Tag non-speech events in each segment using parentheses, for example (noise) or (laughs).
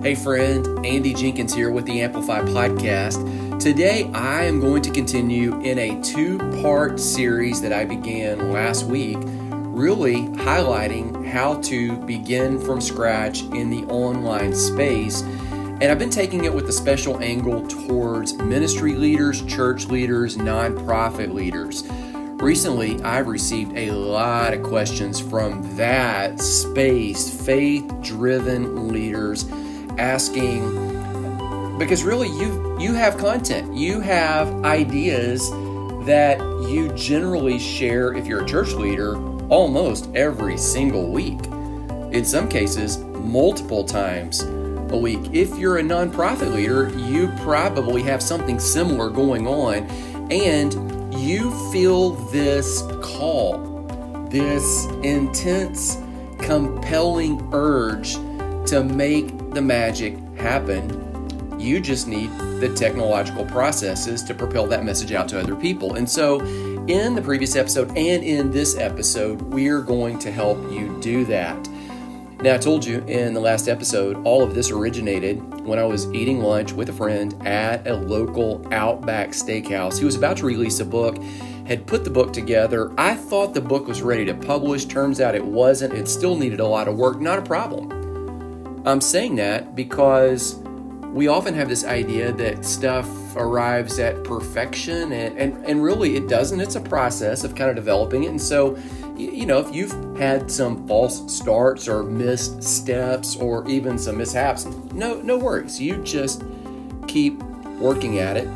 Hey, friend, Andy Jenkins here with the Amplify Podcast. Today, I am going to continue in a two part series that I began last week, really highlighting how to begin from scratch in the online space. And I've been taking it with a special angle towards ministry leaders, church leaders, nonprofit leaders. Recently, I've received a lot of questions from that space, faith driven leaders asking because really you you have content. You have ideas that you generally share if you're a church leader almost every single week. In some cases multiple times a week. If you're a nonprofit leader you probably have something similar going on and you feel this call this intense compelling urge to make the magic happen. You just need the technological processes to propel that message out to other people. And so, in the previous episode and in this episode, we are going to help you do that. Now, I told you in the last episode, all of this originated when I was eating lunch with a friend at a local Outback steakhouse. He was about to release a book, had put the book together. I thought the book was ready to publish. Turns out it wasn't. It still needed a lot of work. Not a problem. I'm saying that because we often have this idea that stuff arrives at perfection, and, and, and really it doesn't. It's a process of kind of developing it. And so, you know, if you've had some false starts or missed steps or even some mishaps, no, no worries. You just keep working at it,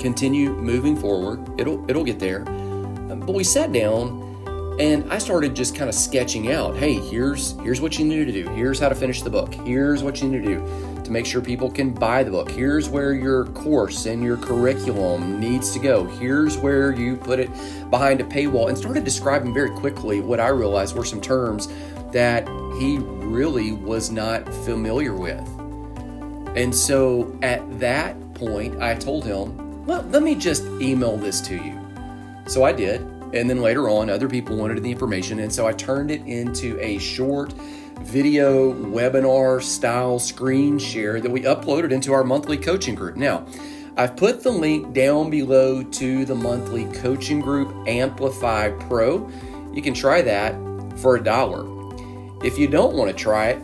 continue moving forward. It'll, it'll get there. But we sat down and I started just kind of sketching out, hey, here's here's what you need to do. Here's how to finish the book. Here's what you need to do to make sure people can buy the book. Here's where your course and your curriculum needs to go. Here's where you put it behind a paywall and started describing very quickly what I realized were some terms that he really was not familiar with. And so at that point, I told him, well, let me just email this to you. So I did. And then later on, other people wanted the information. And so I turned it into a short video webinar style screen share that we uploaded into our monthly coaching group. Now, I've put the link down below to the monthly coaching group Amplify Pro. You can try that for a dollar. If you don't want to try it,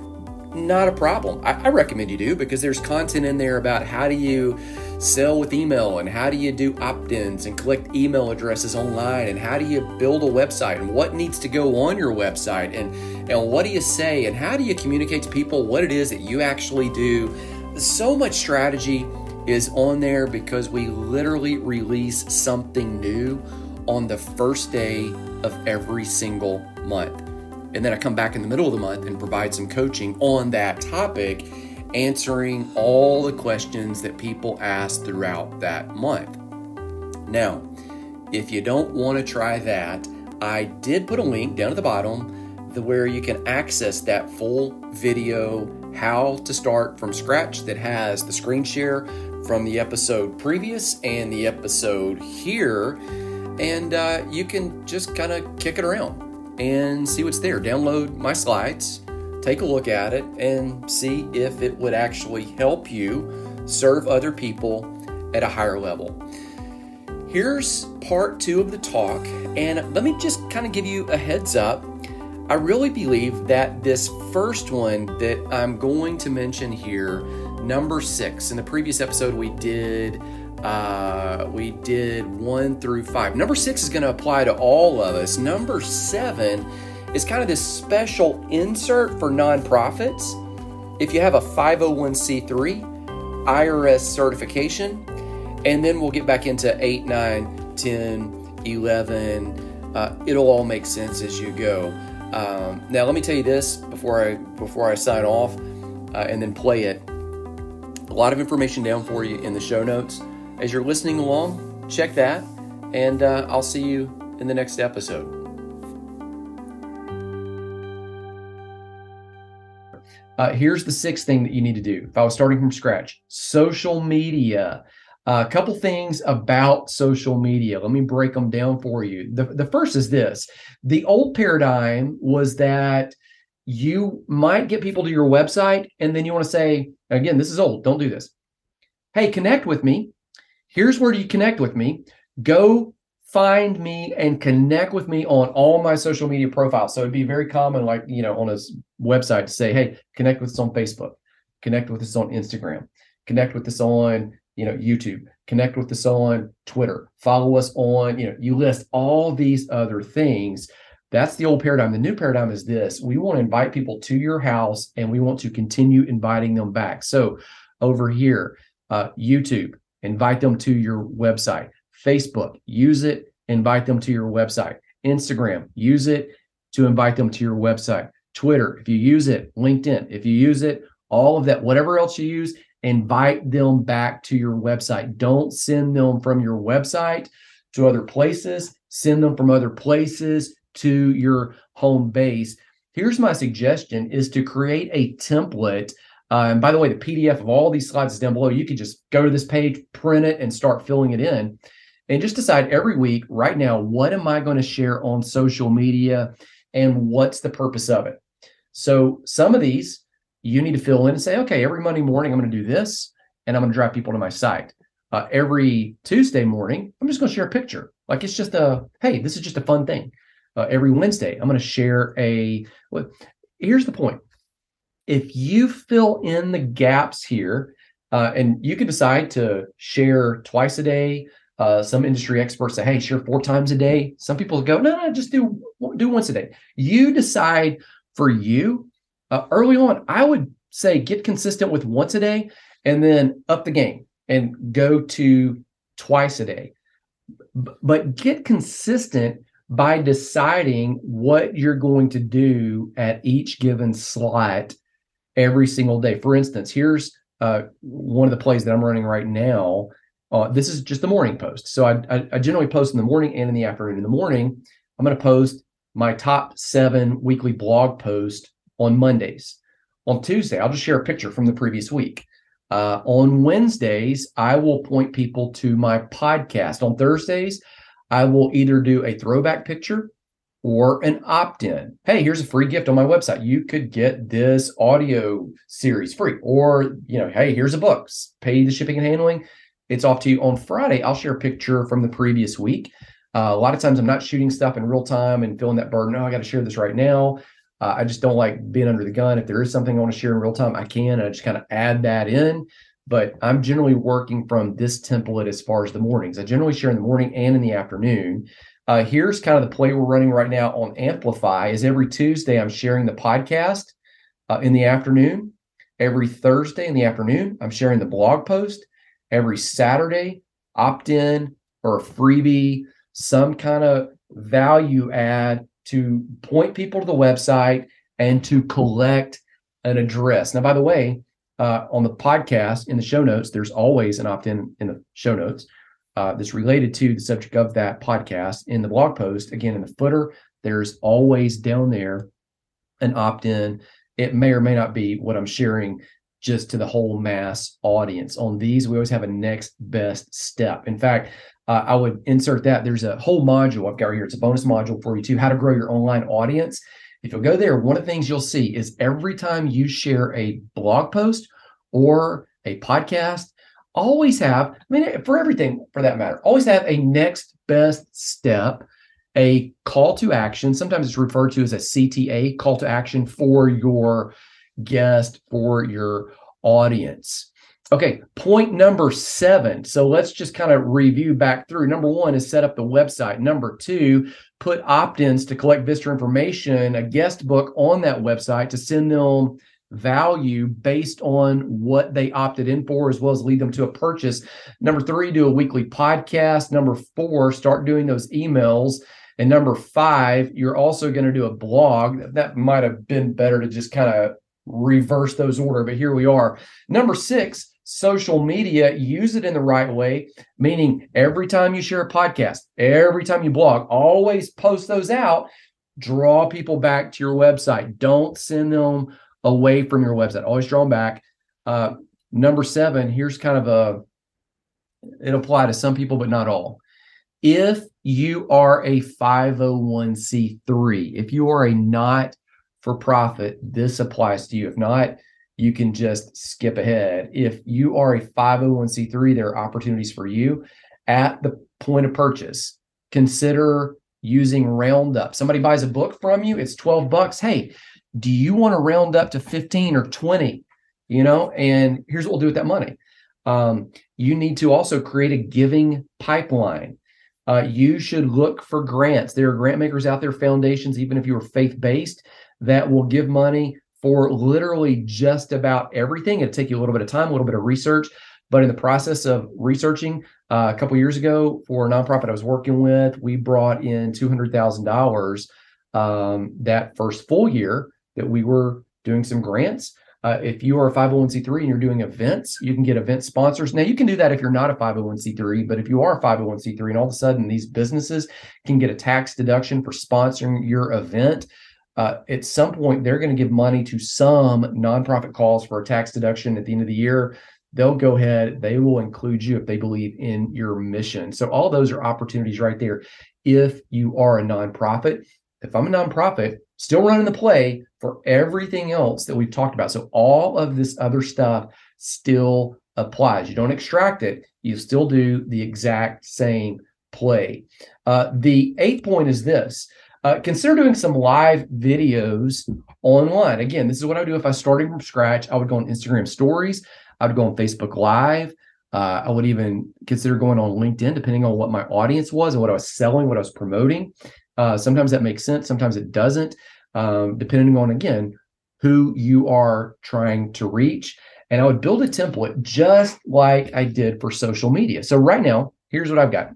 not a problem. I, I, recommend you do because there's content in there about how do you sell with email and how do you do opt-ins and collect email addresses online and how do you build a website and what needs to go on your website and and what do you say and how do you communicate to people what it is that you actually do. So much strategy is on there because we literally release something new on the first day of every single month. And then I come back in the middle of the month and provide some coaching on that topic, answering all the questions that people ask throughout that month. Now, if you don't want to try that, I did put a link down at the bottom the, where you can access that full video how to start from scratch that has the screen share from the episode previous and the episode here and uh, you can just kind of kick it around and see what's there. Download my slides, take a look at it, and see if it would actually help you serve other people at a higher level. Here's part two of the talk, and let me just kind of give you a heads up. I really believe that this first one that I'm going to mention here, number six, in the previous episode we did uh, we did one through five. Number six is going to apply to all of us. Number seven is kind of this special insert for nonprofits. If you have a 501c3, IRS certification, and then we'll get back into 8, 9, 10, 11. Uh, it'll all make sense as you go. Um, now, let me tell you this before I before I sign off uh, and then play it. A lot of information down for you in the show notes as you're listening along, check that, and uh, I'll see you in the next episode. Uh, here's the sixth thing that you need to do. If I was starting from scratch, social media. A uh, couple things about social media. Let me break them down for you. The, the first is this the old paradigm was that you might get people to your website and then you want to say, again, this is old, don't do this. Hey, connect with me. Here's where you connect with me. Go find me and connect with me on all my social media profiles. So it'd be very common, like, you know, on a website to say, hey, connect with us on Facebook, connect with us on Instagram, connect with us on, you know, YouTube, connect with us on Twitter, follow us on, you know, you list all these other things. That's the old paradigm. The new paradigm is this we want to invite people to your house and we want to continue inviting them back. So over here, uh, YouTube, invite them to your website. Facebook, use it, invite them to your website. Instagram, use it to invite them to your website. Twitter, if you use it, LinkedIn, if you use it, all of that, whatever else you use, invite them back to your website. Don't send them from your website to other places, send them from other places to your home base. Here's my suggestion is to create a template uh, and by the way, the PDF of all these slides is down below. You can just go to this page, print it, and start filling it in and just decide every week right now what am i going to share on social media and what's the purpose of it? So some of these you need to fill in and say okay every monday morning i'm going to do this and i'm going to drive people to my site. Uh, every tuesday morning i'm just going to share a picture. Like it's just a hey this is just a fun thing. Uh, every wednesday i'm going to share a well, here's the point. If you fill in the gaps here uh, and you can decide to share twice a day uh, some industry experts say, "Hey, share four times a day." Some people go, "No, no, just do do once a day." You decide for you. Uh, early on, I would say get consistent with once a day, and then up the game and go to twice a day. B- but get consistent by deciding what you're going to do at each given slot every single day. For instance, here's uh, one of the plays that I'm running right now uh, this is just the morning post. So I, I, I generally post in the morning and in the afternoon. In the morning, I'm going to post my top seven weekly blog post on Mondays. On Tuesday, I'll just share a picture from the previous week. Uh, on Wednesdays, I will point people to my podcast. On Thursdays, I will either do a throwback picture or an opt in. Hey, here's a free gift on my website. You could get this audio series free. Or, you know, hey, here's a book, pay the shipping and handling it's off to you on Friday. I'll share a picture from the previous week. Uh, a lot of times I'm not shooting stuff in real time and feeling that burden. Oh, I got to share this right now. Uh, I just don't like being under the gun. If there is something I want to share in real time, I can. I just kind of add that in. But I'm generally working from this template as far as the mornings. I generally share in the morning and in the afternoon. Uh, here's kind of the play we're running right now on Amplify. Is every Tuesday I'm sharing the podcast uh, in the afternoon. Every Thursday in the afternoon I'm sharing the blog post every Saturday, opt in or a freebie, some kind of value add to point people to the website and to collect an address. Now, by the way, uh, on the podcast in the show notes, there's always an opt in in the show notes uh, that's related to the subject of that podcast. In the blog post, again, in the footer, there's always down there an opt in. It may or may not be what I'm sharing just to the whole mass audience. On these, we always have a next best step. In fact, uh, I would insert that. There's a whole module I've got right here. It's a bonus module for you too, how to grow your online audience. If you'll go there, one of the things you'll see is every time you share a blog post or a podcast, always have, I mean, for everything for that matter, always have a next best step, a call to action. Sometimes it's referred to as a CTA, call to action for your guest for your audience. Okay, point number seven. So let's just kind of review back through. Number one is set up the website. Number two, put opt ins to collect visitor information, a guest book on that website to send them value based on what they opted in for, as well as lead them to a purchase. Number three, do a weekly podcast. Number four, start doing those emails. And number five, you're also going to do a blog. That might have been better to just kind of reverse those order, but here we are. Number six, social media, use it in the right way, meaning every time you share a podcast, every time you blog, always post those out, draw people back to your website. Don't send them away from your website, always draw them back. Uh, number seven, here's kind of a, it apply to some people, but not all. If you are a 501c3, if you are a not for profit, this applies to you. If not, you can just skip ahead. If you are a 501c3, there are opportunities for you at the point of purchase. Consider using Roundup. Somebody buys a book from you, it's 12 bucks. Hey, do you want to round up to 15 or 20? You know, and here's what we'll do with that money. Um, you need to also create a giving pipeline. Uh, you should look for grants. There are grant makers out there, foundations, even if you are faith based, that will give money for literally just about everything. It'll take you a little bit of time, a little bit of research. But in the process of researching, uh, a couple years ago for a nonprofit I was working with, we brought in two hundred thousand um, dollars that first full year that we were doing some grants. Uh, if you are a 501c3 and you're doing events, you can get event sponsors. Now, you can do that if you're not a 501c3, but if you are a 501c3 and all of a sudden these businesses can get a tax deduction for sponsoring your event, uh, at some point they're going to give money to some nonprofit cause for a tax deduction at the end of the year. They'll go ahead, they will include you if they believe in your mission. So, all those are opportunities right there if you are a nonprofit. If I'm a nonprofit, still running the play for everything else that we've talked about. So all of this other stuff still applies. You don't extract it, you still do the exact same play. Uh, the eighth point is this. Uh, consider doing some live videos online. Again, this is what I would do if I started from scratch. I would go on Instagram stories. I would go on Facebook Live. Uh, I would even consider going on LinkedIn, depending on what my audience was and what I was selling, what I was promoting. Uh, sometimes that makes sense, sometimes it doesn't, um, depending on, again, who you are trying to reach. And I would build a template just like I did for social media. So, right now, here's what I've got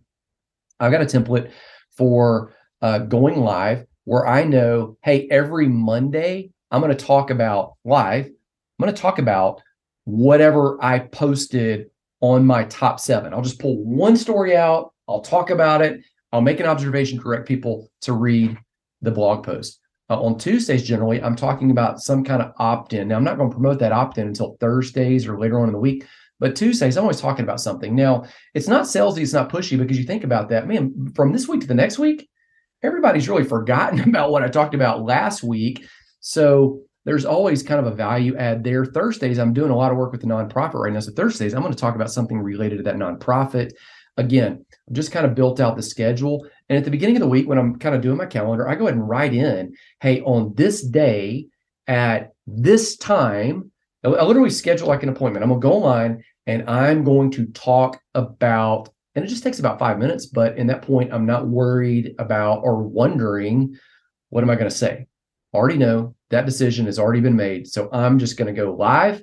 I've got a template for uh, going live where I know, hey, every Monday, I'm going to talk about live. I'm going to talk about whatever I posted on my top seven. I'll just pull one story out, I'll talk about it, I'll make an observation, correct people to read the blog post. Uh, on Tuesdays, generally, I'm talking about some kind of opt in. Now, I'm not going to promote that opt in until Thursdays or later on in the week, but Tuesdays, I'm always talking about something. Now, it's not salesy, it's not pushy because you think about that, man, from this week to the next week, everybody's really forgotten (laughs) about what I talked about last week. So, there's always kind of a value add there. Thursdays, I'm doing a lot of work with the nonprofit right now. So, Thursdays, I'm going to talk about something related to that nonprofit. Again, I've just kind of built out the schedule. And at the beginning of the week, when I'm kind of doing my calendar, I go ahead and write in, hey, on this day at this time, I literally schedule like an appointment. I'm going to go online and I'm going to talk about, and it just takes about five minutes. But in that point, I'm not worried about or wondering, what am I going to say? I already know that decision has already been made. So I'm just going to go live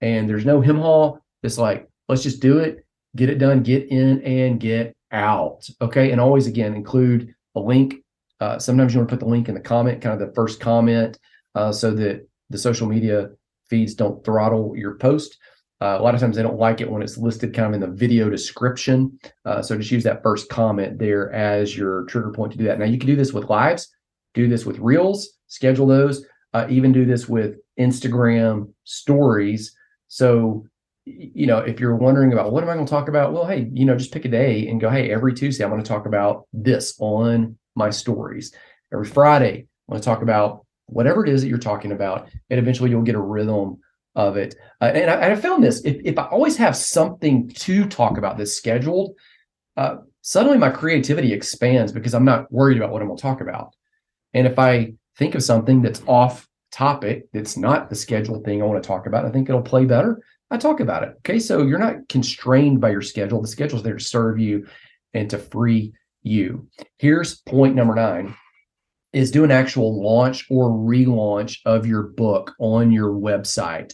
and there's no him haul. It's like, let's just do it get it done, get in and get out. Okay. And always, again, include a link. Uh, sometimes you want to put the link in the comment, kind of the first comment, uh, so that the social media feeds don't throttle your post. Uh, a lot of times they don't like it when it's listed kind of in the video description. Uh, so just use that first comment there as your trigger point to do that. Now you can do this with lives, do this with reels, schedule those, uh, even do this with Instagram stories. So you know, if you're wondering about what am I going to talk about, well, hey, you know, just pick a day and go, hey, every Tuesday I'm going to talk about this on my stories. Every Friday I'm going to talk about whatever it is that you're talking about, and eventually you'll get a rhythm of it. Uh, and, I, I, found this: if if I always have something to talk about that's scheduled, uh, suddenly my creativity expands because I'm not worried about what I'm going to talk about. And if I think of something that's off topic, that's not the scheduled thing I want to talk about, I think it'll play better I talk about it. Okay. So you're not constrained by your schedule. The schedule's there to serve you and to free you. Here's point number nine is do an actual launch or relaunch of your book on your website.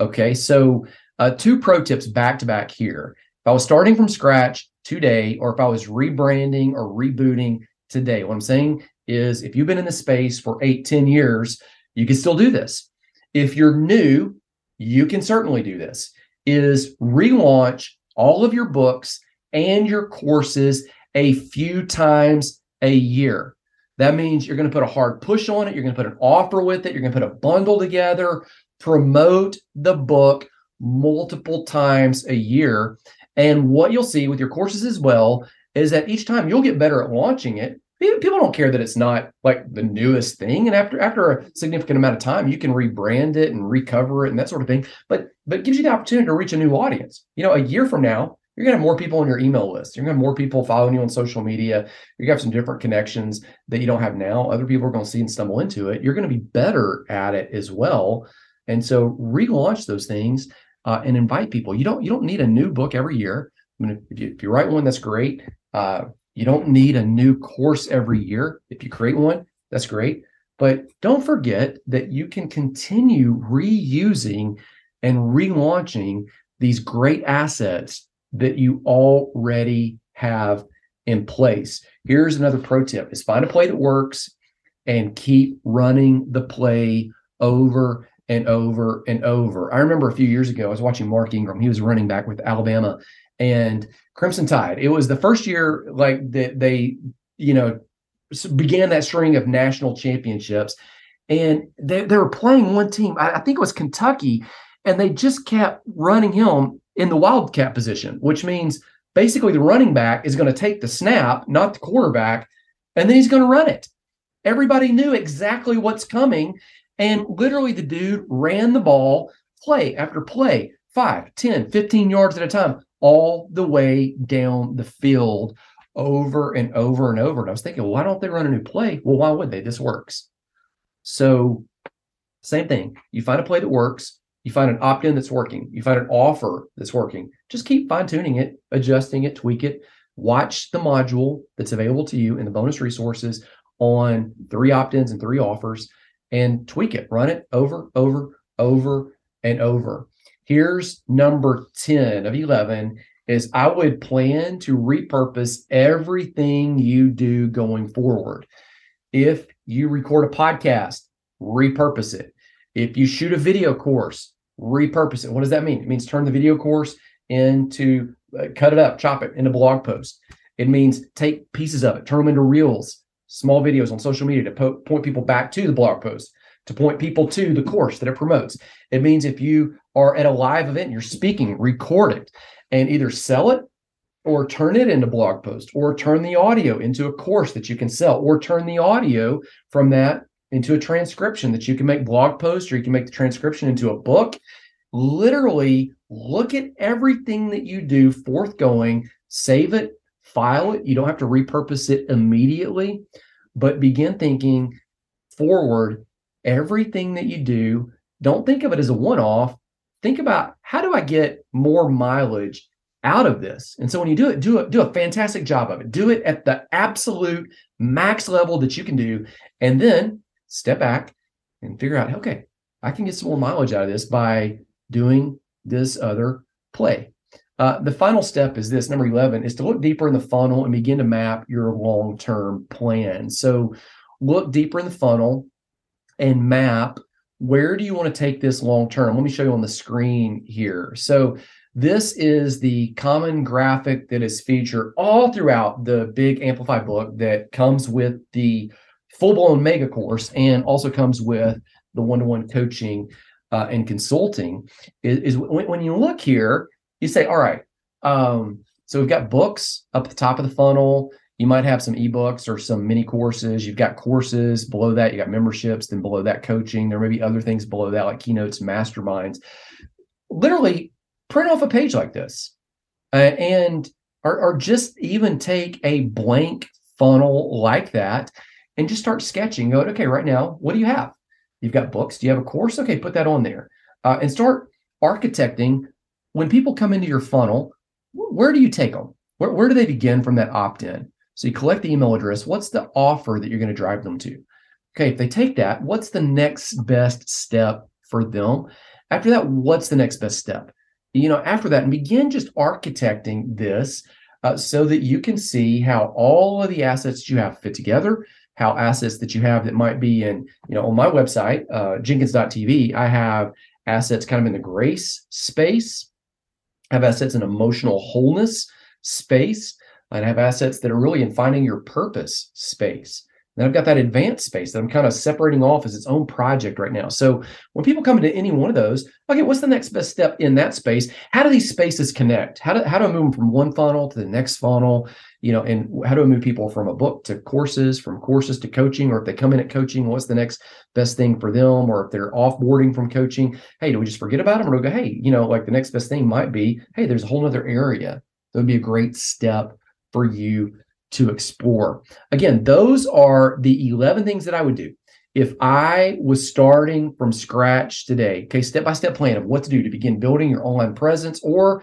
Okay. So uh, two pro tips back to back here. If I was starting from scratch today, or if I was rebranding or rebooting today, what I'm saying is if you've been in the space for eight, ten years, you can still do this. If you're new, you can certainly do this is relaunch all of your books and your courses a few times a year. That means you're going to put a hard push on it. You're going to put an offer with it. You're going to put a bundle together, promote the book multiple times a year. And what you'll see with your courses as well is that each time you'll get better at launching it people don't care that it's not like the newest thing and after after a significant amount of time you can rebrand it and recover it and that sort of thing but but gives you the opportunity to reach a new audience you know a year from now you're to have more people on your email list. You're to have more people following you on social media. You're to have some different connections that you don't have now. Other people are to see and stumble into it. You're to be better at it as well. And so relaunch those things uh, and invite people. You don't you don't need a new book every year. I mean, if you, if you write one that's great. Uh, you don't need a new course every year. If you create one, that's great. But don't forget that you can continue reusing and relaunching these great assets that you already have in place. Here's another pro tip is find a play that works and keep running the play over and over and over. I remember a few years ago, I was watching Mark Ingram. He was running back with Alabama and Crimson Tide. It was the first year like that they, you know, began that string of national championships, and they they were playing one team. I, I think it was Kentucky, and they just kept running him in the wildcat position, which means basically the running back is going to take the snap, not the quarterback, and then he's going to run it. Everybody knew exactly what's coming. And literally, the dude ran the ball play after play, 5, 10, 15 yards at a time all the way down the field over and over and over. And I was thinking, why don't they run a new play? Well, why would they? This works. So, same thing. You find a play that works, you find an opt in that's working, you find an offer that's working. Just keep fine tuning it, adjusting it, tweak it. Watch the module that's available to you in the bonus resources on three opt ins and three offers and tweak it, run it over, over, over, and over. Here's number 10 of 11 is I would plan to repurpose everything you do going forward. If you record a podcast, repurpose it. If you shoot a video course, repurpose it. What does that mean? It means turn the video course into uh, cut it up, chop it into blog posts. It means take pieces of it, turn them into reels, small videos on social media to po- point people back to the blog post to point people to the course that it promotes. It means if you are at a live event, you're speaking, record it and either sell it or turn it into blog post or turn the audio into a course that you can sell or turn the audio from that into a transcription that you can make blog posts or you can make the transcription into a book. Literally look at everything that you do forthgoing, save it, file it. You don't have to repurpose it immediately, but begin thinking forward everything that you do. Don't think of it as a one off. Think about how do I get more mileage out of this? And so when you do it, do it, do a fantastic job of it. Do it at the absolute max level that you can do. And then step back and figure out, okay, I can get some more mileage out of this by doing this other play. Uh, the final step is this number 11 is to look deeper in the funnel and begin to map your long term plan. So look deeper in the funnel and map where do you want to take this long term? Let me show you on the screen here. So this is the common graphic that is featured all throughout the big Amplify book that comes with the full blown mega course and also comes with the one to one coaching uh, and consulting. Is, is when, when, you look here, you say, all right, um, so we've got books up the top of the funnel. You might have some ebooks or some mini courses. You've got courses below that. You got memberships. Then below that, coaching. There may be other things below that, like keynotes, masterminds. Literally, print off a page like this, uh, and or, or just even take a blank funnel like that, and just start sketching. Go, okay, right now, what do you have? You've got books. Do you have a course? Okay, put that on there, uh, and start architecting. When people come into your funnel, where do you take them? Where, where do they begin from that opt in? So you collect the email address. What's the offer that you're going to drive them to? Okay, if they take that, what's the next best step for them? After that, what's the next best step? You know, after that, and begin just architecting this uh, so that you can see how all of the assets you have fit together, how assets that you have that might be in, you know, on my website, uh, jenkins.tv, I have assets kind of in the grace space, I have assets in emotional wholeness space and I have assets that are really in finding your purpose space. Then I've got that advanced space that I'm kind of separating off as its own project right now. So when people come into any one of those, okay, what's the next best step in that space? How do these spaces connect? How do, how do I move them from one funnel to the next funnel? You know, and how do I move people from a book to courses, from courses to coaching, or if they come in at coaching, what's the next best thing for them? Or if they're offboarding from coaching, hey, do we just forget about them? Or do we go, hey, you know, like the next best thing might be, hey, there's a whole other area that would be a great step for you to explore. Again, those are the 11 things that I would do. If I was starting from scratch today, okay, step by step plan of what to do to begin building your online presence, or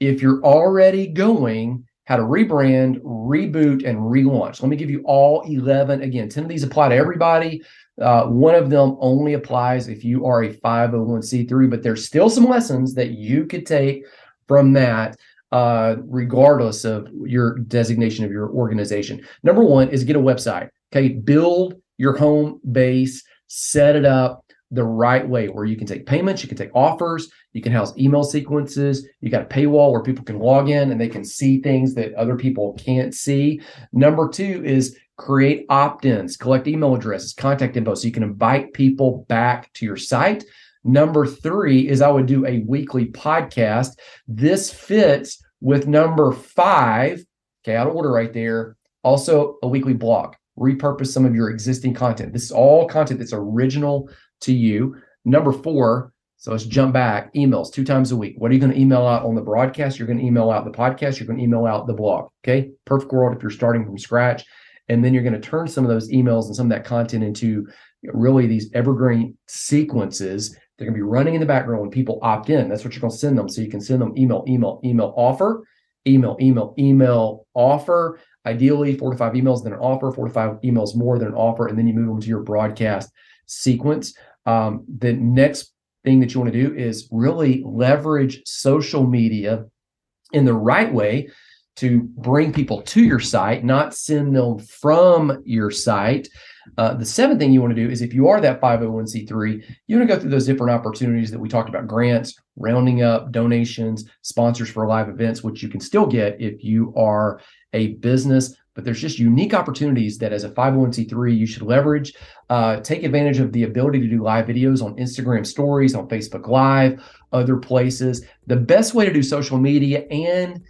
if you're already going, how to rebrand, reboot, and relaunch. Let me give you all 11 again. 10 of these apply to everybody. Uh, one of them only applies if you are a 501c3, but there's still some lessons that you could take from that uh, regardless of your designation of your organization. Number one is get a website. Okay, build your home base, set it up the right way where you can take payments, you can take offers, you can house email sequences, you got a paywall where people can log in and they can see things that other people can't see. Number two is create opt-ins, collect email addresses, contact info so you can invite people back to your site. Number three is I would do a weekly podcast. This fits with number five, okay, out of order right there. Also, a weekly blog. Repurpose some of your existing content. This is all content that's original to you. Number four, so let's jump back. Emails two times a week. What are you going to email out on the broadcast? You're going to email out the podcast. You're going to email out the blog. Okay. Perfect world if you're starting from scratch. And then you're going to turn some of those emails and some of that content into really these evergreen sequences they're going to be running in the background when people opt in. That's what you're going to send them. So you can send them email, email, email offer, email, email, email offer. Ideally, four to five emails, then an offer, four to five emails more than an offer, and then you move them to your broadcast sequence. Um, the next thing that you want to do is really leverage social media in the right way to bring people to your site, not send them from your site. Uh, the seventh thing you want to do is if you are that 501c3, you want to go through those different opportunities that we talked about grants, rounding up donations, sponsors for live events, which you can still get if you are a business. But there's just unique opportunities that as a 501c3 you should leverage. Uh, take advantage of the ability to do live videos on Instagram stories, on Facebook Live, other places. The best way to do social media and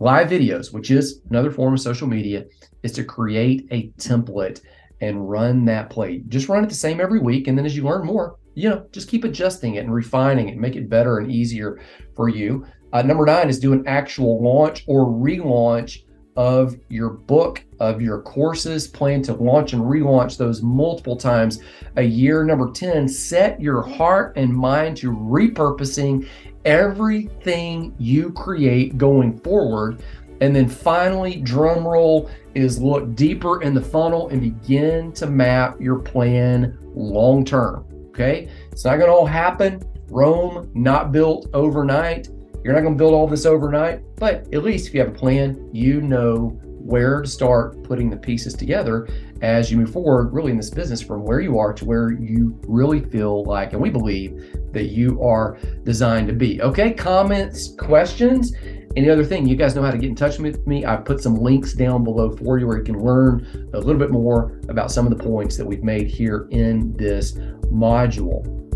live videos, which is another form of social media, is to create a template and run that play. Just run it the same every week. And then as you learn more, you know, just keep adjusting it and refining it, make it better and easier for you. Uh, number nine is do an actual launch or relaunch of your book, of your courses. Plan to launch and relaunch those multiple times a year. Number 10, set your heart and mind to repurposing everything you create going forward and then finally, drum roll is look deeper in the funnel and begin to map your plan long term. Okay. It's not going to all happen. Rome, not built overnight. You're not going to build all this overnight, but at least if you have a plan, you know where to start putting the pieces together as you move forward, really in this business from where you are to where you really feel like, and we believe that you are designed to be. Okay. Comments, questions any other thing, you guys know how to get in touch with me. I put some links down below for you where you can learn a little bit more about some of the points that we've made here in this module.